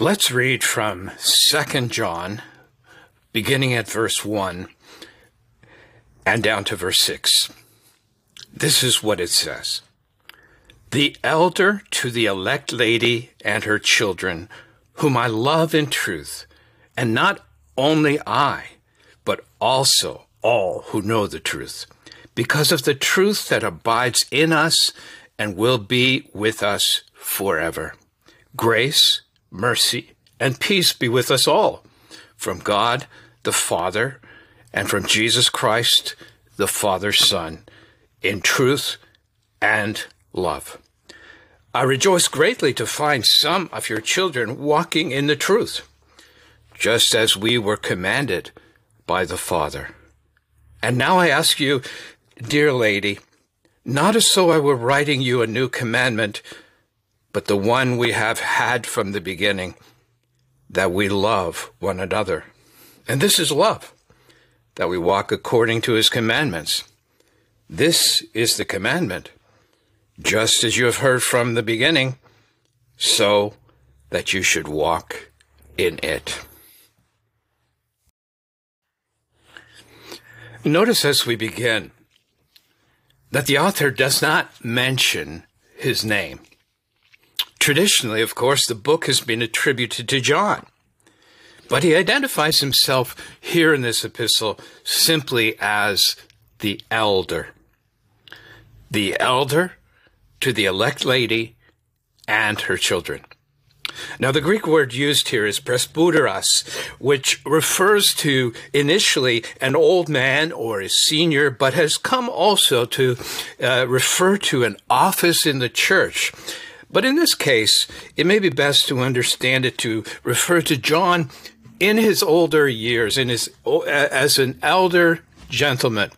Let's read from 2 John, beginning at verse 1 and down to verse 6. This is what it says The elder to the elect lady and her children, whom I love in truth, and not only I, but also all who know the truth, because of the truth that abides in us and will be with us forever. Grace, mercy, and peace be with us all, from God the Father, and from Jesus Christ, the Father's Son, in truth and love. I rejoice greatly to find some of your children walking in the truth, just as we were commanded by the Father. And now I ask you, dear lady, not as though I were writing you a new commandment, but the one we have had from the beginning, that we love one another. And this is love, that we walk according to his commandments. This is the commandment, just as you have heard from the beginning, so that you should walk in it. Notice as we begin that the author does not mention his name. Traditionally, of course, the book has been attributed to John. But he identifies himself here in this epistle simply as the elder. The elder to the elect lady and her children. Now, the Greek word used here is presbyteros, which refers to initially an old man or a senior, but has come also to uh, refer to an office in the church. But in this case, it may be best to understand it to refer to John in his older years, in his as an elder gentleman.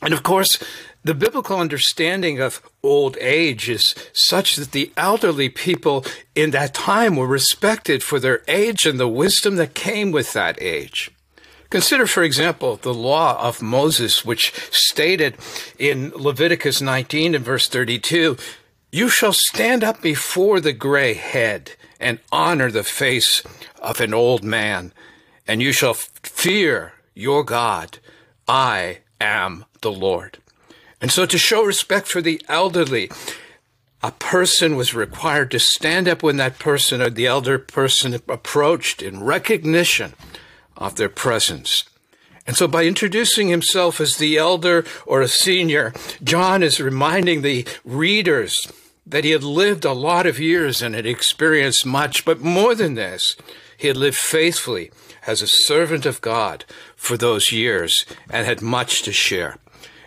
And of course, the biblical understanding of old age is such that the elderly people in that time were respected for their age and the wisdom that came with that age. Consider, for example, the law of Moses, which stated in Leviticus 19 and verse 32 you shall stand up before the gray head and honor the face of an old man, and you shall fear your God. I am the Lord. And so, to show respect for the elderly, a person was required to stand up when that person or the elder person approached in recognition of their presence. And so, by introducing himself as the elder or a senior, John is reminding the readers that he had lived a lot of years and had experienced much, but more than this, he had lived faithfully as a servant of God for those years and had much to share.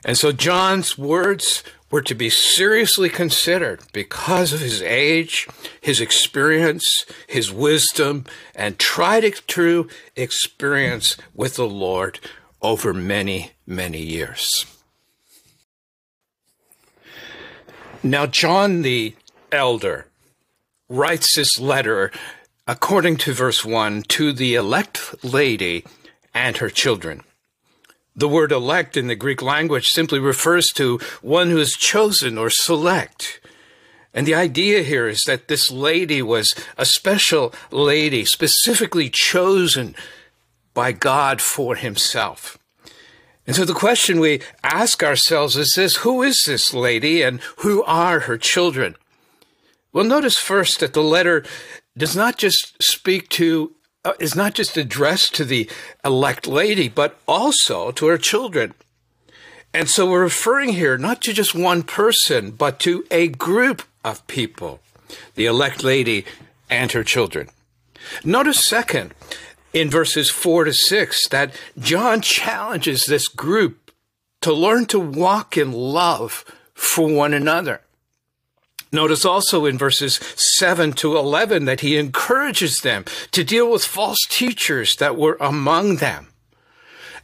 And so John's words were to be seriously considered because of his age, his experience, his wisdom, and tried true experience with the Lord over many, many years. Now, John the elder writes this letter, according to verse 1, to the elect lady and her children. The word elect in the Greek language simply refers to one who is chosen or select. And the idea here is that this lady was a special lady, specifically chosen by God for himself. And so the question we ask ourselves is this Who is this lady and who are her children? Well, notice first that the letter does not just speak to, uh, is not just addressed to the elect lady, but also to her children. And so we're referring here not to just one person, but to a group of people, the elect lady and her children. Notice second in verses 4 to 6 that John challenges this group to learn to walk in love for one another. Notice also in verses 7 to 11 that he encourages them to deal with false teachers that were among them.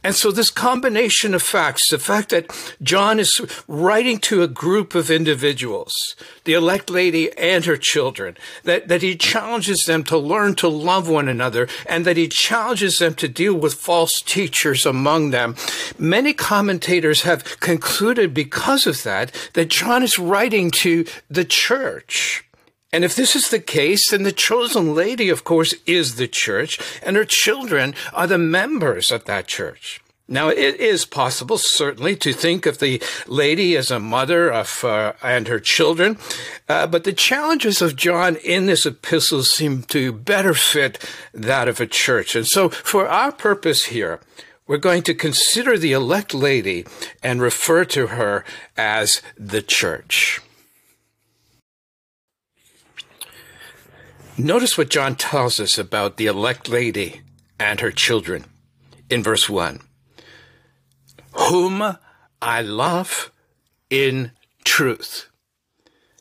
And so this combination of facts, the fact that John is writing to a group of individuals, the elect lady and her children, that, that he challenges them to learn to love one another and that he challenges them to deal with false teachers among them. Many commentators have concluded because of that, that John is writing to the church And if this is the case, then the chosen lady, of course, is the church, and her children are the members of that church. Now, it is possible, certainly, to think of the lady as a mother of uh, and her children, uh, but the challenges of John in this epistle seem to better fit that of a church. And so, for our purpose here, we're going to consider the elect lady and refer to her as the church. Notice what John tells us about the elect lady and her children in verse 1 Whom I love in truth.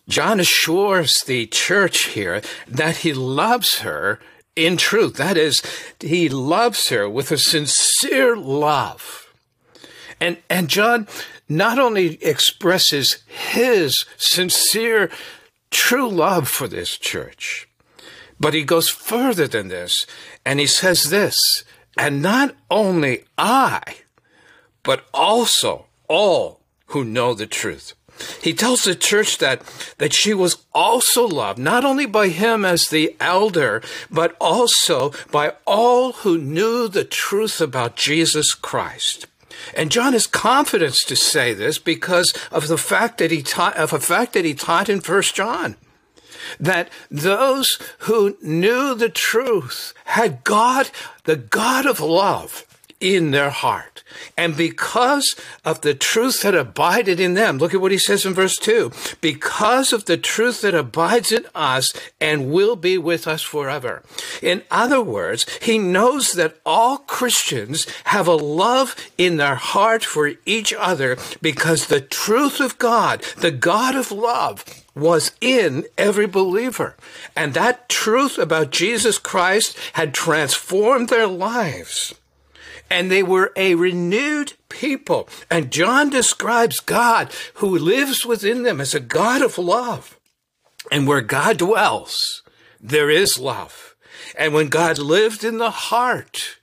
John assures the church here that he loves her in truth. That is, he loves her with a sincere love. And, and John not only expresses his sincere, true love for this church, but he goes further than this and he says this, and not only I, but also all who know the truth. He tells the church that, that she was also loved, not only by him as the elder, but also by all who knew the truth about Jesus Christ. And John has confidence to say this because of the fact that he taught, of a fact that he taught in First John that those who knew the truth had God, the God of love, in their heart. And because of the truth that abided in them, look at what he says in verse 2 because of the truth that abides in us and will be with us forever. In other words, he knows that all Christians have a love in their heart for each other because the truth of God, the God of love, was in every believer. And that truth about Jesus Christ had transformed their lives and they were a renewed people. And John describes God who lives within them as a God of love. And where God dwells, there is love. And when God lived in the heart,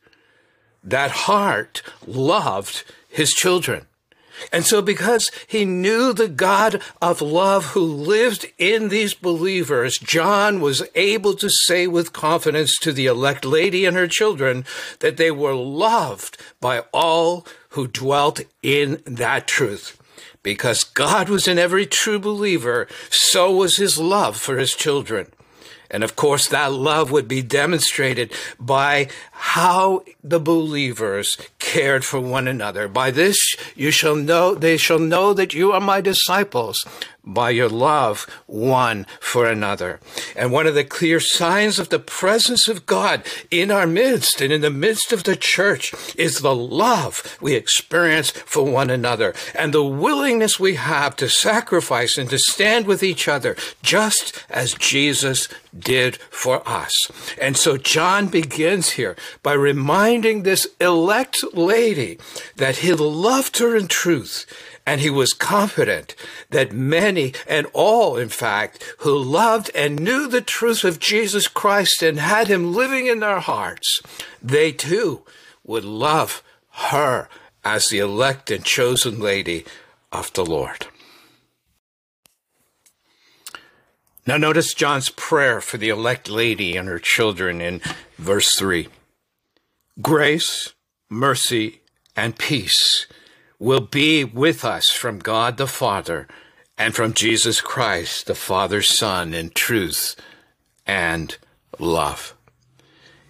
that heart loved his children. And so, because he knew the God of love who lived in these believers, John was able to say with confidence to the elect lady and her children that they were loved by all who dwelt in that truth. Because God was in every true believer, so was his love for his children. And of course, that love would be demonstrated by how the believers cared for one another. By this you shall know, they shall know that you are my disciples by your love one for another. And one of the clear signs of the presence of God in our midst and in the midst of the church is the love we experience for one another and the willingness we have to sacrifice and to stand with each other just as Jesus did for us. And so John begins here by reminding this elect lady that he loved her in truth and he was confident that many and all, in fact, who loved and knew the truth of Jesus Christ and had him living in their hearts, they too would love her as the elect and chosen lady of the Lord. Now, notice John's prayer for the elect lady and her children in verse 3 Grace, mercy, and peace will be with us from God the Father and from Jesus Christ, the Father's Son, in truth and love.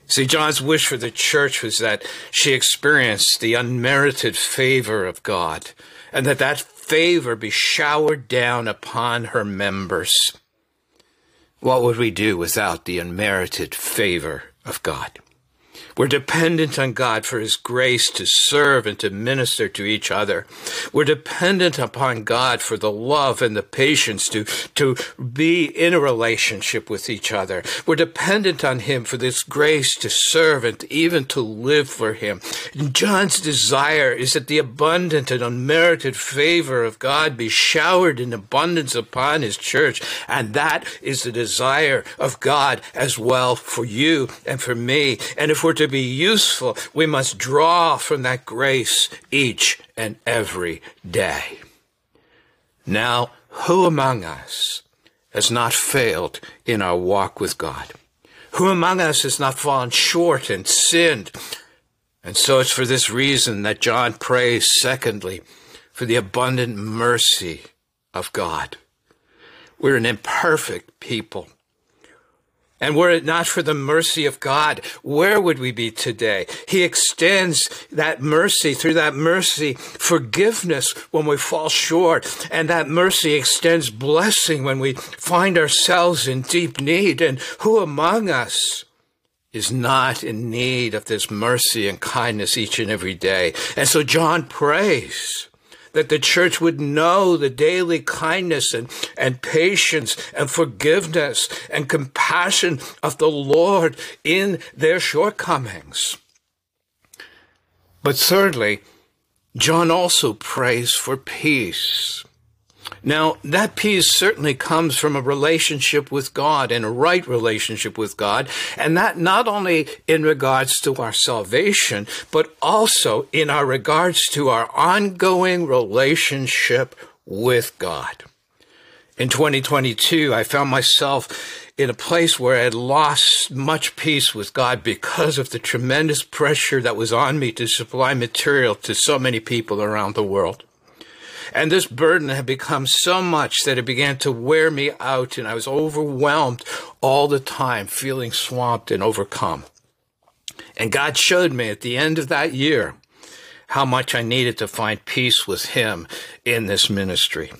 See, John's wish for the church was that she experience the unmerited favor of God and that that favor be showered down upon her members. What would we do without the unmerited favor of God? We're dependent on God for His grace to serve and to minister to each other. We're dependent upon God for the love and the patience to, to be in a relationship with each other. We're dependent on Him for this grace to serve and even to live for Him. And John's desire is that the abundant and unmerited favor of God be showered in abundance upon His church. And that is the desire of God as well for you and for me. And if we're to be useful, we must draw from that grace each and every day. Now, who among us has not failed in our walk with God? Who among us has not fallen short and sinned? And so it's for this reason that John prays, secondly, for the abundant mercy of God. We're an imperfect people. And were it not for the mercy of God, where would we be today? He extends that mercy, through that mercy, forgiveness when we fall short. And that mercy extends blessing when we find ourselves in deep need. And who among us is not in need of this mercy and kindness each and every day? And so John prays that the church would know the daily kindness and, and patience and forgiveness and compassion of the Lord in their shortcomings. But thirdly, John also prays for peace. Now, that peace certainly comes from a relationship with God and a right relationship with God, and that not only in regards to our salvation, but also in our regards to our ongoing relationship with God. In 2022, I found myself in a place where I had lost much peace with God because of the tremendous pressure that was on me to supply material to so many people around the world. And this burden had become so much that it began to wear me out, and I was overwhelmed all the time, feeling swamped and overcome. And God showed me at the end of that year how much I needed to find peace with Him in this ministry.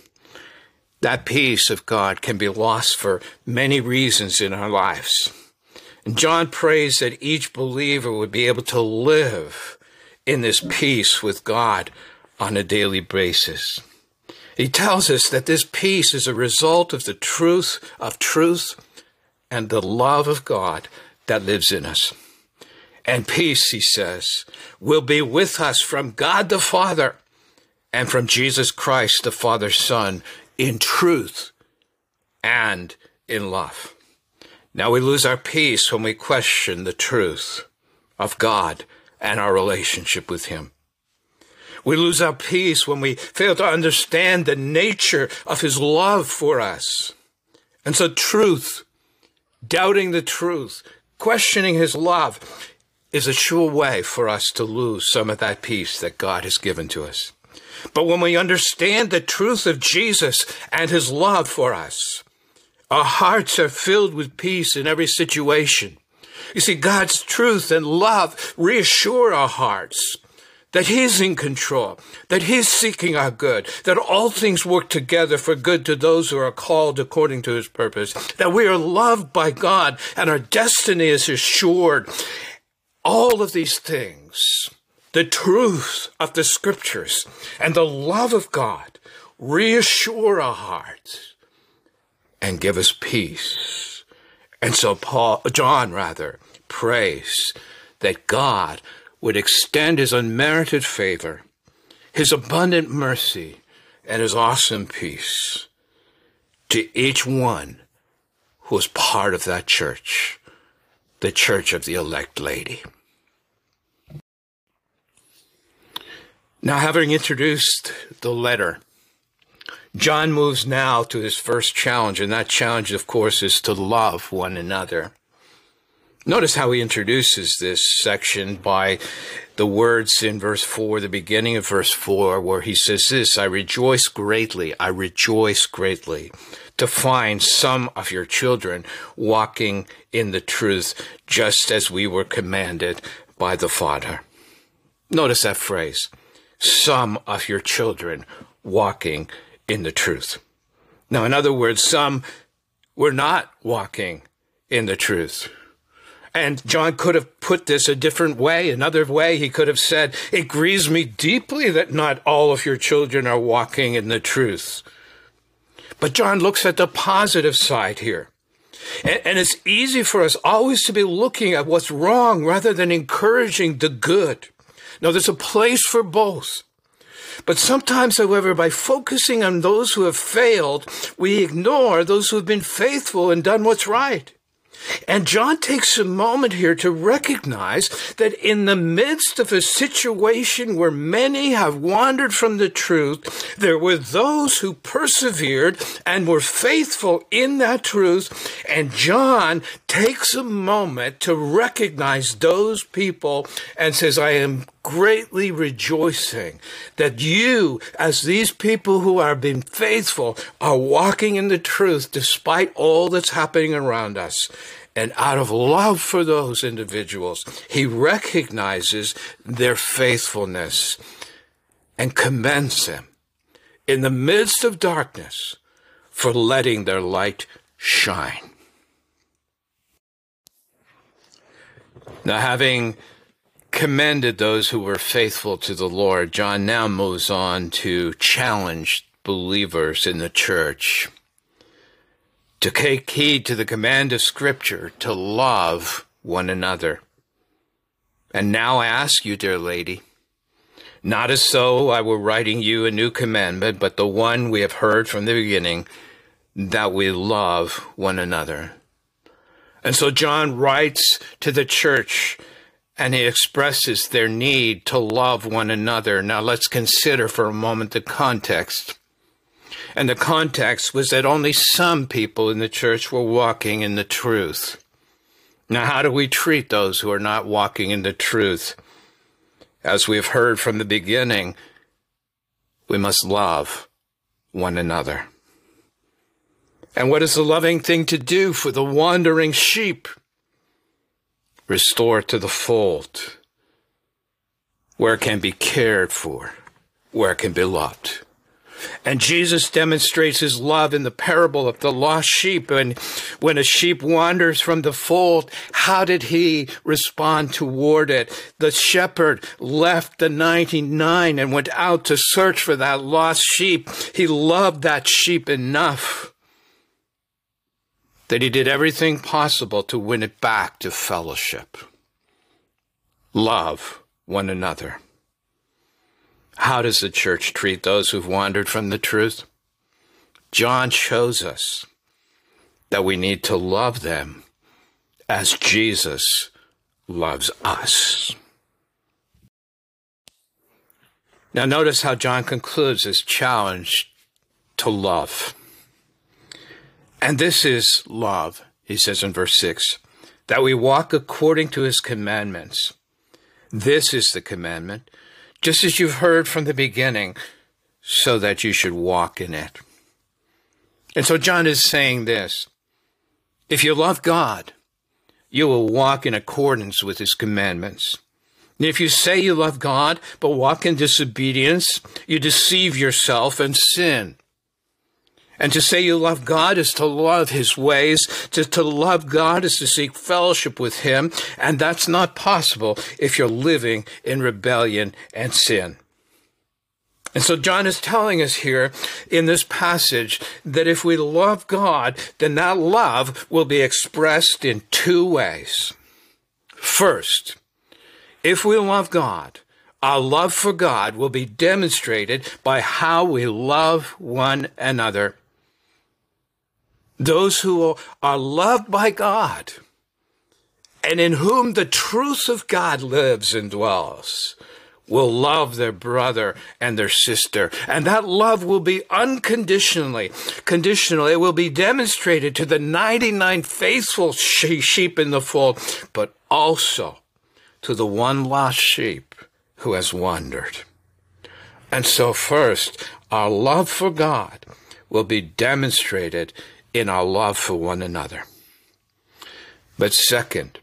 That peace of God can be lost for many reasons in our lives. And John prays that each believer would be able to live in this peace with God on a daily basis. He tells us that this peace is a result of the truth of truth and the love of God that lives in us. And peace, he says, will be with us from God the Father and from Jesus Christ, the Father's Son, in truth and in love. Now we lose our peace when we question the truth of God and our relationship with Him. We lose our peace when we fail to understand the nature of his love for us. And so truth, doubting the truth, questioning his love is a sure way for us to lose some of that peace that God has given to us. But when we understand the truth of Jesus and his love for us, our hearts are filled with peace in every situation. You see, God's truth and love reassure our hearts that He's in control, that He's seeking our good, that all things work together for good to those who are called according to His purpose, that we are loved by God and our destiny is assured. All of these things, the truth of the scriptures and the love of God reassure our hearts and give us peace. And so Paul, John rather, prays that God would extend his unmerited favor, his abundant mercy, and his awesome peace to each one who was part of that church, the church of the elect lady. Now, having introduced the letter, John moves now to his first challenge, and that challenge, of course, is to love one another. Notice how he introduces this section by the words in verse 4, the beginning of verse 4, where he says this I rejoice greatly, I rejoice greatly to find some of your children walking in the truth, just as we were commanded by the Father. Notice that phrase some of your children walking in the truth. Now, in other words, some were not walking in the truth. And John could have put this a different way. Another way, he could have said, It grieves me deeply that not all of your children are walking in the truth. But John looks at the positive side here. And, and it's easy for us always to be looking at what's wrong rather than encouraging the good. Now, there's a place for both. But sometimes, however, by focusing on those who have failed, we ignore those who have been faithful and done what's right. And John takes a moment here to recognize that in the midst of a situation where many have wandered from the truth, there were those who persevered and were faithful in that truth. And John takes a moment to recognize those people and says, I am greatly rejoicing that you, as these people who are being faithful, are walking in the truth despite all that's happening around us. And out of love for those individuals, he recognizes their faithfulness and commends them in the midst of darkness for letting their light shine. Now, having commended those who were faithful to the Lord, John now moves on to challenge believers in the church to take heed to the command of Scripture to love one another. And now I ask you, dear lady, not as though I were writing you a new commandment, but the one we have heard from the beginning, that we love one another. And so John writes to the church and he expresses their need to love one another. Now let's consider for a moment the context. And the context was that only some people in the church were walking in the truth. Now, how do we treat those who are not walking in the truth? As we've heard from the beginning, we must love one another. And what is the loving thing to do for the wandering sheep? Restore to the fold, where it can be cared for, where it can be loved. And Jesus demonstrates his love in the parable of the lost sheep. And when a sheep wanders from the fold, how did he respond toward it? The shepherd left the 99 and went out to search for that lost sheep. He loved that sheep enough that he did everything possible to win it back to fellowship. Love one another. How does the church treat those who've wandered from the truth? John shows us that we need to love them as Jesus loves us. Now, notice how John concludes his challenge to love. And this is love, he says in verse 6, that we walk according to his commandments. This is the commandment just as you've heard from the beginning, so that you should walk in it. And so John is saying this if you love God, you will walk in accordance with his commandments. And if you say you love God, but walk in disobedience, you deceive yourself and sin. And to say you love God is to love His ways. To, to love God is to seek fellowship with Him. And that's not possible if you're living in rebellion and sin. And so John is telling us here in this passage that if we love God, then that love will be expressed in two ways. First, if we love God, our love for God will be demonstrated by how we love one another those who are loved by God and in whom the truth of God lives and dwells will love their brother and their sister. And that love will be unconditionally, conditional. It will be demonstrated to the 99 faithful sheep in the fold, but also to the one lost sheep who has wandered. And so first, our love for God will be demonstrated in our love for one another. But second,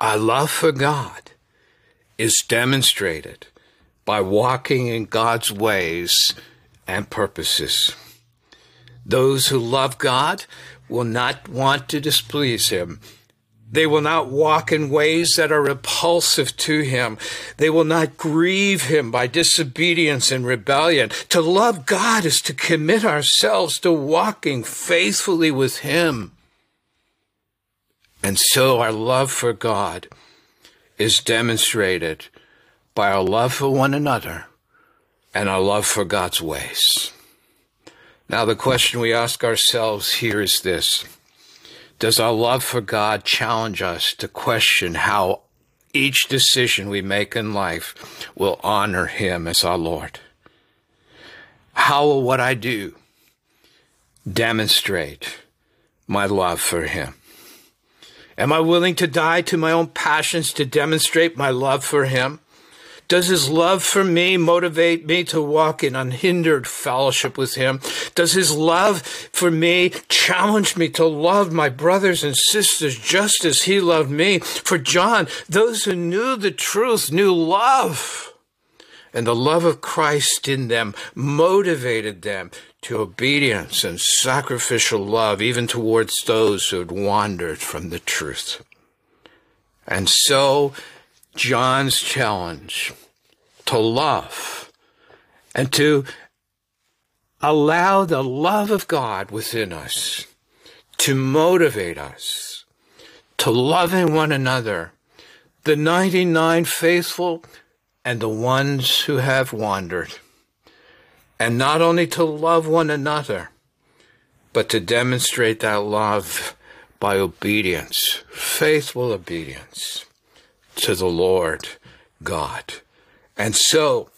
our love for God is demonstrated by walking in God's ways and purposes. Those who love God will not want to displease Him they will not walk in ways that are repulsive to him. They will not grieve him by disobedience and rebellion. To love God is to commit ourselves to walking faithfully with him. And so our love for God is demonstrated by our love for one another and our love for God's ways. Now, the question we ask ourselves here is this does our love for God challenge us to question how each decision we make in life will honor Him as our Lord? How will what I do demonstrate my love for Him? Am I willing to die to my own passions to demonstrate my love for Him? Does his love for me motivate me to walk in unhindered fellowship with him? Does his love for me challenge me to love my brothers and sisters just as he loved me? For John, those who knew the truth knew love. And the love of Christ in them motivated them to obedience and sacrificial love, even towards those who had wandered from the truth. And so, John's challenge to love and to allow the love of God within us to motivate us to loving one another, the 99 faithful and the ones who have wandered. And not only to love one another, but to demonstrate that love by obedience, faithful obedience to the Lord God. And so,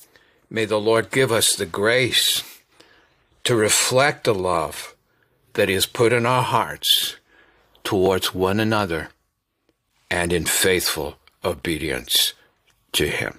may the Lord give us the grace to reflect the love that He has put in our hearts towards one another and in faithful obedience to Him.